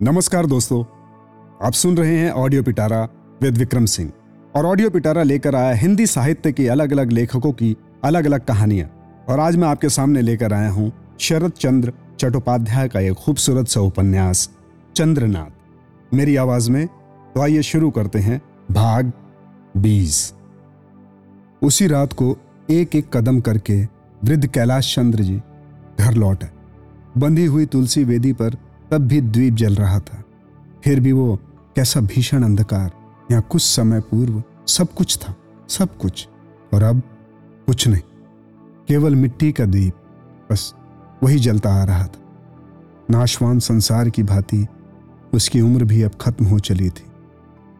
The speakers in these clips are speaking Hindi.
नमस्कार दोस्तों, आप सुन रहे हैं ऑडियो पिटारा विद विक्रम सिंह और ऑडियो पिटारा लेकर आया हिंदी साहित्य के अलग अलग लेखकों की अलग अलग कहानियाँ। और आज मैं आपके सामने लेकर आया हूँ शरद चंद्र चट्टोपाध्याय का एक खूबसूरत सा उपन्यास, चंद्रनाथ। मेरी आवाज़ में तो आइए शुरू करते हैं भाग बीस। उसी रात को एक एक कदम करके वृद्ध कैलाश चंद्र जी घर लौटे बंधी हुई तुलसी वेदी पर तब भी द्वीप जल रहा था। फिर भी वो कैसा भीषण अंधकार, यहाँ कुछ समय पूर्व सब कुछ था, सब कुछ, और अब कुछ नहीं। केवल मिट्टी का द्वीप, बस वही जलता आ रहा था। नाशवान संसार की भांति उसकी उम्र भी अब खत्म हो चली थी।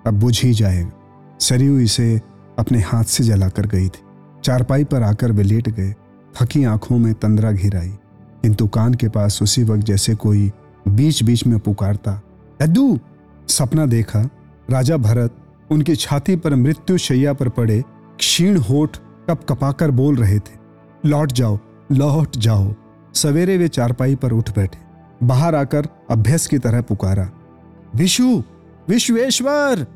अब बुझ ही जाएगा। सरयू इसे अपने हाथ से जलाकर गई थी। चारपाई पर आकर वे लेट गए। थकी आँखों में तंद्रा घिर आई। किंतु कान के पास उसी वक्त जैसे कोई बीच बीच में पुकारता। दद्दू सपना देखा। राजा भरत उनकी छाती पर मृत्यु शैया पर पड़े, क्षीण होठ कप कपाकर बोल रहे थे, लौट जाओ लौट जाओ। सवेरे वे चारपाई पर उठ बैठे। बाहर आकर अभ्यस की तरह पुकारा, विशु, विश्वेश्वर!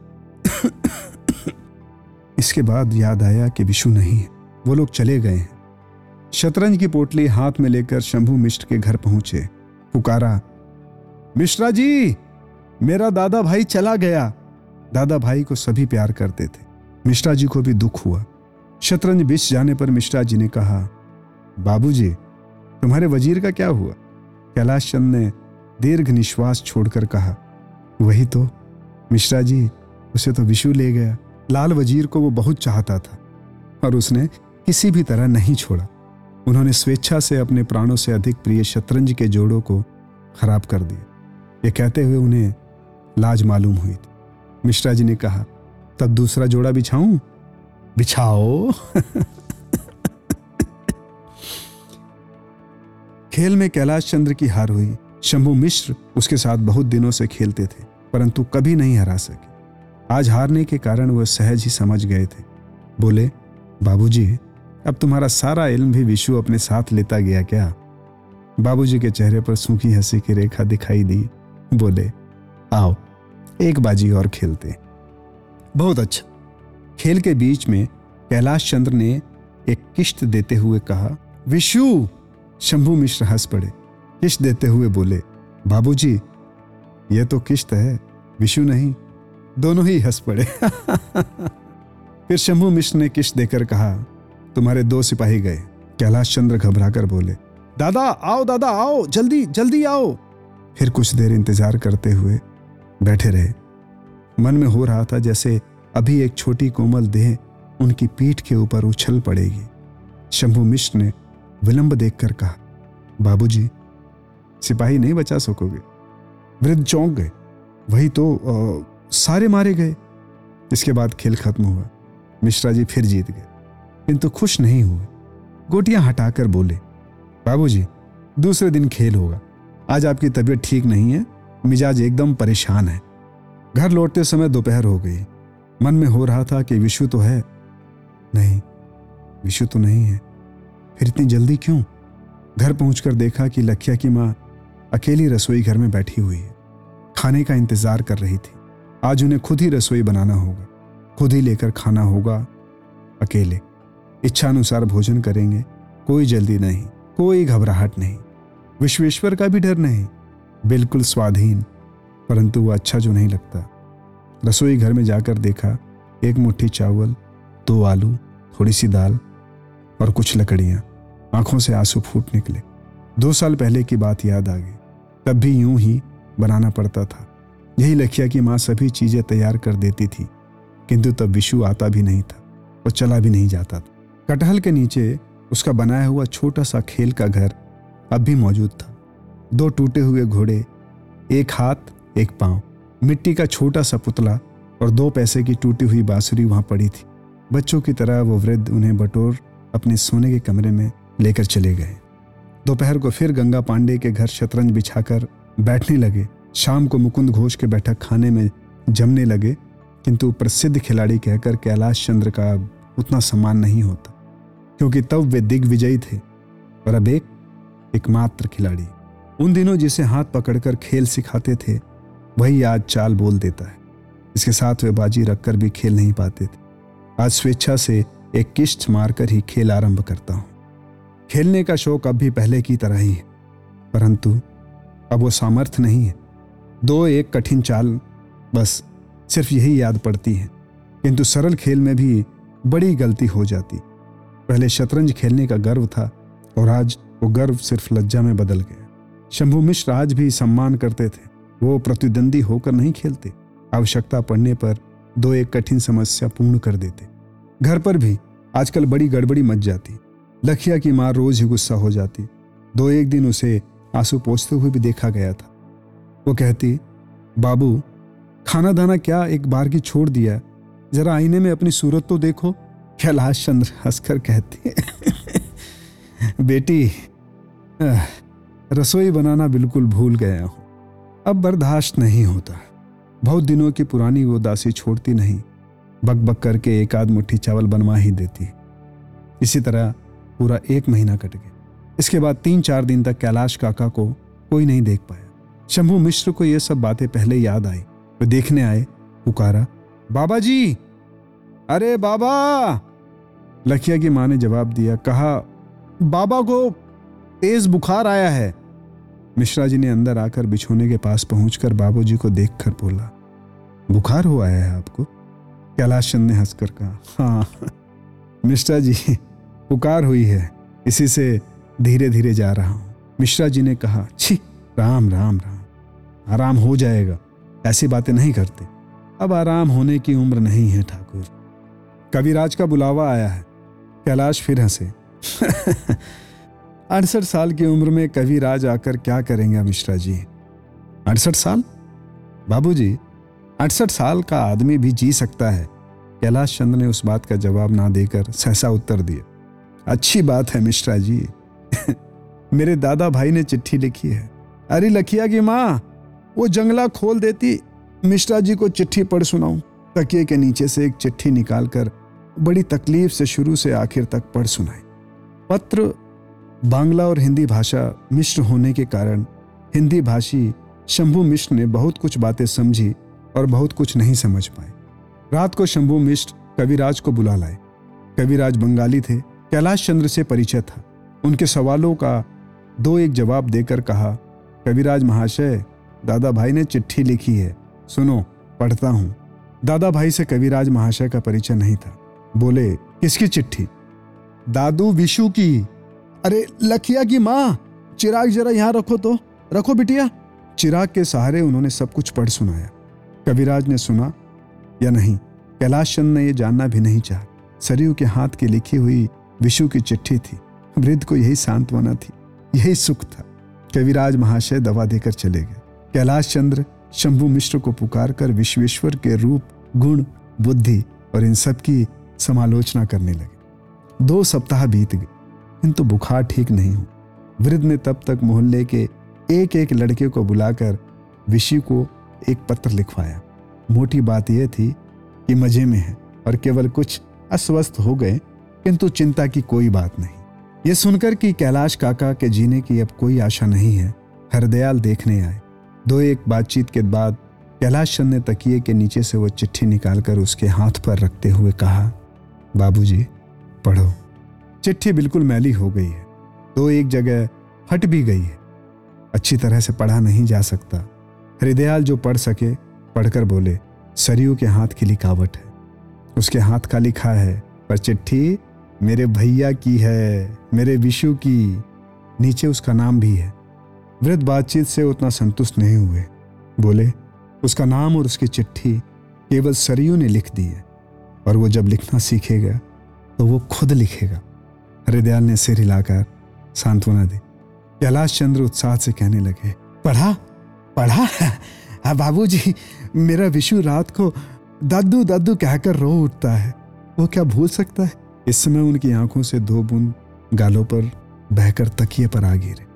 इसके बाद याद आया कि विशु नहीं है, वो लोग चले गए हैं। शतरंज की पोटली हाथ में लेकर शंभू मिश्र के घर पहुँचे। पुकारा मिश्रा जी, मेरा दादा भाई चला गया। दादा भाई को सभी प्यार करते थे। मिश्रा जी को भी दुख हुआ। शतरंज बिछ जाने पर मिश्रा जी ने कहा, बाबूजी, तुम्हारे वज़ीर का क्या हुआ? कैलाश चंद ने दीर्घ निश्वास छोड़कर कहा, वही तो मिश्रा जी, उसे तो विशु ले गया। लाल वज़ीर को वो बहुत चाहता था, और उसने किसी भी तरह नहीं छोड़ा। उन्होंने स्वेच्छा से अपने प्राणों से अधिक प्रिय शतरंज के जोड़ों को खराब कर दिया। ये कहते हुए उन्हें लाज मालूम हुई थी। मिश्रा जी ने कहा तब दूसरा जोड़ा बिछाऊं? बिछाओ। खेल में कैलाश चंद्र की हार हुई। शंभु मिश्र उसके साथ बहुत दिनों से खेलते थे परंतु कभी नहीं हरा सके। आज हारने के कारण वह सहज ही समझ गए थे। बोले बाबूजी, अब तुम्हारा सारा इल्म भी विशु अपने साथ लेता गया क्या? बाबूजी के चेहरे पर सूखी हँसी की रेखा दिखाई दी। बोले, आओ, एक बाजी और खेलते बहुत अच्छा। खेल के बीच में कैलाश चंद्र ने एक किश्त देते हुए कहा, विशु! शंभू मिश्र हंस पड़े। किश्त देते हुए बोले, बाबूजी यह तो किश्त है, विशु नहीं, दोनों ही हंस पड़े। फिर शंभू मिश्र ने किश्त देकर कहा, तुम्हारे दो सिपाही गए। कैलाश चंद्र घबराकर बोले, दादा, आओ दादा, आओ, जल्दी जल्दी आओ। फिर कुछ देर इंतज़ार करते हुए बैठे रहे। मन में हो रहा था जैसे अभी एक छोटी कोमल देह उनकी पीठ के ऊपर उछल पड़ेगी। शंभु मिश्र ने विलंब देखकर कहा बाबूजी, सिपाही नहीं बचा सकोगे। वृद्ध चौंक गए। वही तो आ, सारे मारे गए। इसके बाद खेल खत्म हुआ। मिश्रा जी फिर जीत गए। किंतु खुश नहीं हुए। गोटियाँ हटाकर बोले बाबूजी, दूसरे दिन खेल होगा। आज आपकी तबीयत ठीक नहीं है, मिजाज एकदम परेशान है। घर लौटते समय दोपहर हो गई। मन में हो रहा था कि विशु तो है। नहीं, विशु तो नहीं है। फिर इतनी जल्दी क्यों? घर पहुंचकर देखा कि लखिया की माँ अकेली रसोई घर में बैठी हुई है। खाने का इंतज़ार कर रही थी। आज उन्हें खुद ही रसोई बनाना होगा। खुद ही लेकर खाना होगा अकेले। इच्छानुसार भोजन करेंगे। कोई जल्दी नहीं, कोई घबराहट नहीं। विश्वेश्वर का भी डर नहीं। बिल्कुल स्वाधीन, परंतु वो अच्छा जो नहीं लगता। रसोई घर में जाकर देखा, एक मुट्ठी चावल, दो आलू थोड़ी सी दाल और कुछ लकड़ियाँ। आँखों से आँसू फूट निकले। दो साल पहले की बात याद आ गई। तब भी यूँ ही बनाना पड़ता था। यही लखिया की माँ सभी चीज़ें तैयार कर देती थी, किंतु तब विशु आता भी नहीं था और चला भी नहीं जाता था। कटहल के नीचे उसका बनाया हुआ छोटा सा खेल का घर अब भी मौजूद था। दो टूटे हुए घोड़े, एक हाथ, एक पाँव। मिट्टी का छोटा सा पुतला और दो पैसे की टूटी हुई बांसुरी वहाँ पड़ी थी। बच्चों की तरह वो वृद्ध उन्हें बटोर अपने सोने के कमरे में लेकर चले गए। दोपहर को फिर गंगा पांडे के घर शतरंज बिछाकर बैठने लगे। शाम को मुकुंद घोष के बैठक खाने में जमने लगे, किंतु प्रसिद्ध खिलाड़ी कहकर कैलाश चंद्र का उतना सम्मान नहीं होता, क्योंकि तब वे दिग्विजयी थे। और अब एक एकमात्र खिलाड़ी। उन दिनों जिसे हाथ पकड़कर खेल सिखाते थे, वही आज चाल बोल देता है। इसके साथ वे बाजी रखकर भी खेल नहीं पाते थे। आज स्वेच्छा से एक किश्त मारकर ही खेल आरंभ करता हूँ। खेलने का शौक अब भी पहले की तरह ही है। परंतु अब वो सामर्थ्य नहीं है। दो एक कठिन चाल बस सिर्फ़ यही याद पड़ती है। किंतु सरल खेल में भी बड़ी गलती हो जाती। पहले शतरंज खेलने का गर्व था और आज वो गर्व सिर्फ़ लज्जा में बदल गया। शंभु मिश्र आज भी सम्मान करते थे। वो प्रतिद्वंदी होकर नहीं खेलते। आवश्यकता पड़ने पर दो एक कठिन समस्या पूर्ण कर देते। घर पर भी आजकल बड़ी गड़बड़ी मच जाती। लखिया की माँ रोज ही गुस्सा हो जाती। दो एक दिन उसे आँसू पोछते हुए भी देखा गया था। वो कहती, बाबू खाना दाना क्या एक बार की छोड़ दिया? जरा आईने में अपनी सूरत तो देखो। कैलाश चंद्र हंसकर कहती, बेटी रसोई बनाना बिल्कुल भूल गया हूँ। अब बर्दाश्त नहीं होता। बहुत दिनों की पुरानी वो दासी छोड़ती नहीं। बक बक करके एक आध मुट्ठी चावल बनवा ही देती। इसी तरह पूरा एक महीना कट गया। इसके बाद तीन चार दिन तक कैलाश काका को कोई नहीं देख पाया। शंभू मिश्र को यह सब बातें पहले याद आई। वे देखने आए, पुकारा बाबा जी अरे बाबा! लखिया की माँ ने जवाब दिया, कहा, बाबा को तेज बुखार आया है। मिश्रा जी ने अंदर आकर बिछोने के पास पहुंचकर बाबूजी को देखकर बोला, बुखार हो आया है आपको? कैलाश चंद ने हंसकर कहा हाँ मिश्रा जी, पुकार हुई है, इसी से धीरे धीरे जा रहा हूँ। मिश्रा जी ने कहा, छी, राम राम राम, आराम हो जाएगा, ऐसी बातें नहीं करते। अब आराम होने की उम्र नहीं है ठाकुर। कविराज का बुलावा आया है। कैलाश फिर हंसे अड़सठ साल की उम्र में कविराज आकर क्या करेंगे मिश्रा जी? अड़सठ साल? बाबूजी, अड़सठ साल का आदमी भी जी सकता है। कैलाश चंद्र ने उस बात का जवाब ना देकर सहसा उत्तर दिया। अच्छी बात है मिश्रा जी। मेरे दादा भाई ने चिट्ठी लिखी है। अरे लखिया की माँ, वो जंगला खोल देती, मिश्रा जी को चिट्ठी पढ़ सुनाऊं। तकिए के नीचे से एक चिट्ठी निकालकर बड़ी तकलीफ़ से शुरू से आखिर तक पढ़ सुनाई पत्र बांग्ला और हिंदी भाषा मिश्र होने के कारण हिंदी भाषी शंभू मिश्र ने बहुत कुछ बातें समझी और बहुत कुछ नहीं समझ पाए। रात को शंभू मिश्र कविराज को बुला लाए। कविराज बंगाली थे, कैलाश चंद्र से परिचय था। उनके सवालों का दो एक जवाब देकर कहा, कविराज महाशय, दादा भाई ने चिट्ठी लिखी है। सुनो, पढ़ता हूँ। दादा भाई से कविराज महाशय का परिचय नहीं था। बोले, किसकी चिट्ठी? दादू विशु की। अरे, लखिया की माँ, चिराग जरा यहाँ रखो तो। रखो बिटिया। चिराग के सहारे उन्होंने सब कुछ पढ़ सुनाया। कविराज ने सुना, या नहीं कैलाश चंद ने यह जानना भी नहीं चाहा। सरयू के हाथ की लिखी हुई विशु की चिट्ठी थी। वृद्ध को यही सांत्वना थी, यही सुख था। कविराज महाशय दवा देकर चले गए। कैलाश चंद्र शंभु मिश्र को पुकार कर विश्वेश्वर के रूप, गुण, बुद्धि और इन सब की समालोचना करने लगे। दो सप्ताह बीत गए। किंतु बुखार ठीक नहीं हो। वृद्ध ने तब तक मोहल्ले के एक एक लड़के को बुलाकर विशी को एक पत्र लिखवाया। मोटी बात यह थी कि मज़े में है और केवल कुछ अस्वस्थ हो गए, किंतु चिंता की कोई बात नहीं। ये सुनकर कि कैलाश काका के जीने की अब कोई आशा नहीं है, हरदयाल देखने आए। दो एक बातचीत के बाद कैलाश चंद ने तकिए के नीचे से वो चिट्ठी निकालकर उसके हाथ पर रखते हुए कहा, बाबूजी, पढ़ो। चिट्ठी बिल्कुल मैली हो गई है। दो एक जगह फट भी गई है। अच्छी तरह से पढ़ा नहीं जा सकता। हृदयाल जो पढ़ सके, पढ़कर बोले, सरयू के हाथ की लिखावट है। उसके हाथ का लिखा है, पर चिट्ठी मेरे भैया की है, मेरे विशु की। नीचे उसका नाम भी है। वृद्ध बातचीत से उतना संतुष्ट नहीं हुए। बोले, उसका नाम और उसकी चिट्ठी केवल सरयू ने लिख दी है, और वो जब लिखना सीखेगा तो वो खुद लिखेगा। हरिदयाल ने सिर हिलाकर सांत्वना दी। कैलाश चंद्र उत्साह से कहने लगे, पढ़ा पढ़ा। हाँ बाबू जी मेरा विशु रात को दादू दादू कहकर रो उठता है। वो क्या भूल सकता है? इस समय उनकी आँखों से दो बूंद गालों पर बहकर तकिए पर आ गिरे।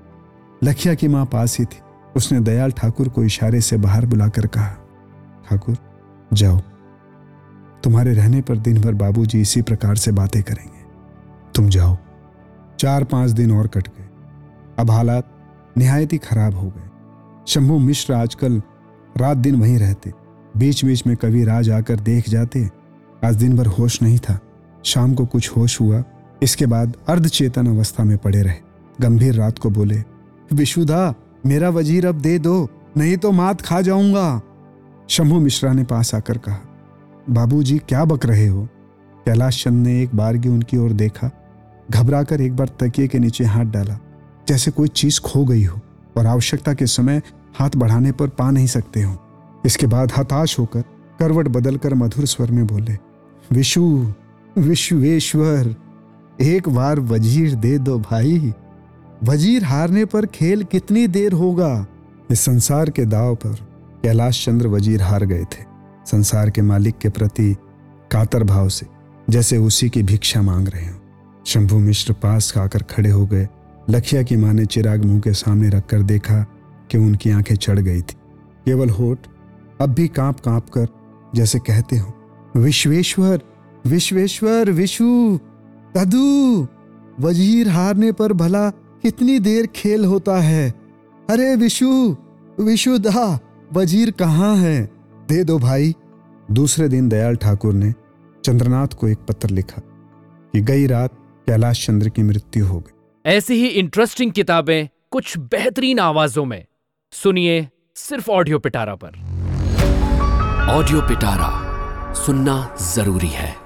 लखिया की माँ पास ही थी। उसने दयाल ठाकुर को इशारे से बाहर बुलाकर कहा, ठाकुर, जाओ। तुम्हारे रहने पर दिन भर बाबूजी इसी प्रकार से बातें करेंगे। तुम जाओ। चार पाँच दिन और कट गए। अब हालात निहायत ही खराब हो गए। शंभू मिश्र आजकल रात दिन वहीं रहते बीच बीच में कभी राज आकर देख जाते। आज दिन भर होश नहीं था। शाम को कुछ होश हुआ। इसके बाद अर्धचेतन अवस्था में पड़े रहे। गंभीर रात को बोले विशुदा मेरा वज़ीर अब दे दो, नहीं तो मात खा जाऊँगा। शंभू मिश्रा ने पास आकर कहा, बाबूजी, क्या बक रहे हो? कैलाश चंद ने एक बार की उनकी ओर देखा। घबराकर एक बार तकिए के नीचे हाथ डाला, जैसे कोई चीज़ खो गई हो, और आवश्यकता के समय हाथ बढ़ाने पर पा नहीं सकते हो। इसके बाद हताश होकर करवट बदलकर मधुर स्वर में बोले, विशु, विश्वेश्वर, एक बार वज़ीर दे दो भाई। वज़ीर हारने पर खेल कितनी देर होगा? इस संसार के दाव पर कैलाश चंद्र वज़ीर हार गए थे। संसार के मालिक के प्रति कातर भाव से, जैसे उसी की भिक्षा मांग रहे हो। शंभु मिश्र पास खाकर खड़े हो गए। लखिया की माँ ने चिराग मुँह के सामने रखकर देखा कि उनकी आँखें चढ़ गई थी। केवल होठ अब भी काँप काँप कर जैसे कहते हो, विश्वेश्वर विश्वेश्वर, विशु कदू वज़ीर हारने पर भला कितनी देर खेल होता है? अरे विशु विशु दा वज़ीर कहाँ है? दे दो भाई। दूसरे दिन दयाल ठाकुर ने चंद्रनाथ को एक पत्र लिखा कि गई रात कैलाश चंद्र की मृत्यु हो गई। ऐसी ही इंटरेस्टिंग किताबें कुछ बेहतरीन आवाजों में। सुनिए सिर्फ़ ऑडियो पिटारा पर। ऑडियो पिटारा सुनना ज़रूरी है।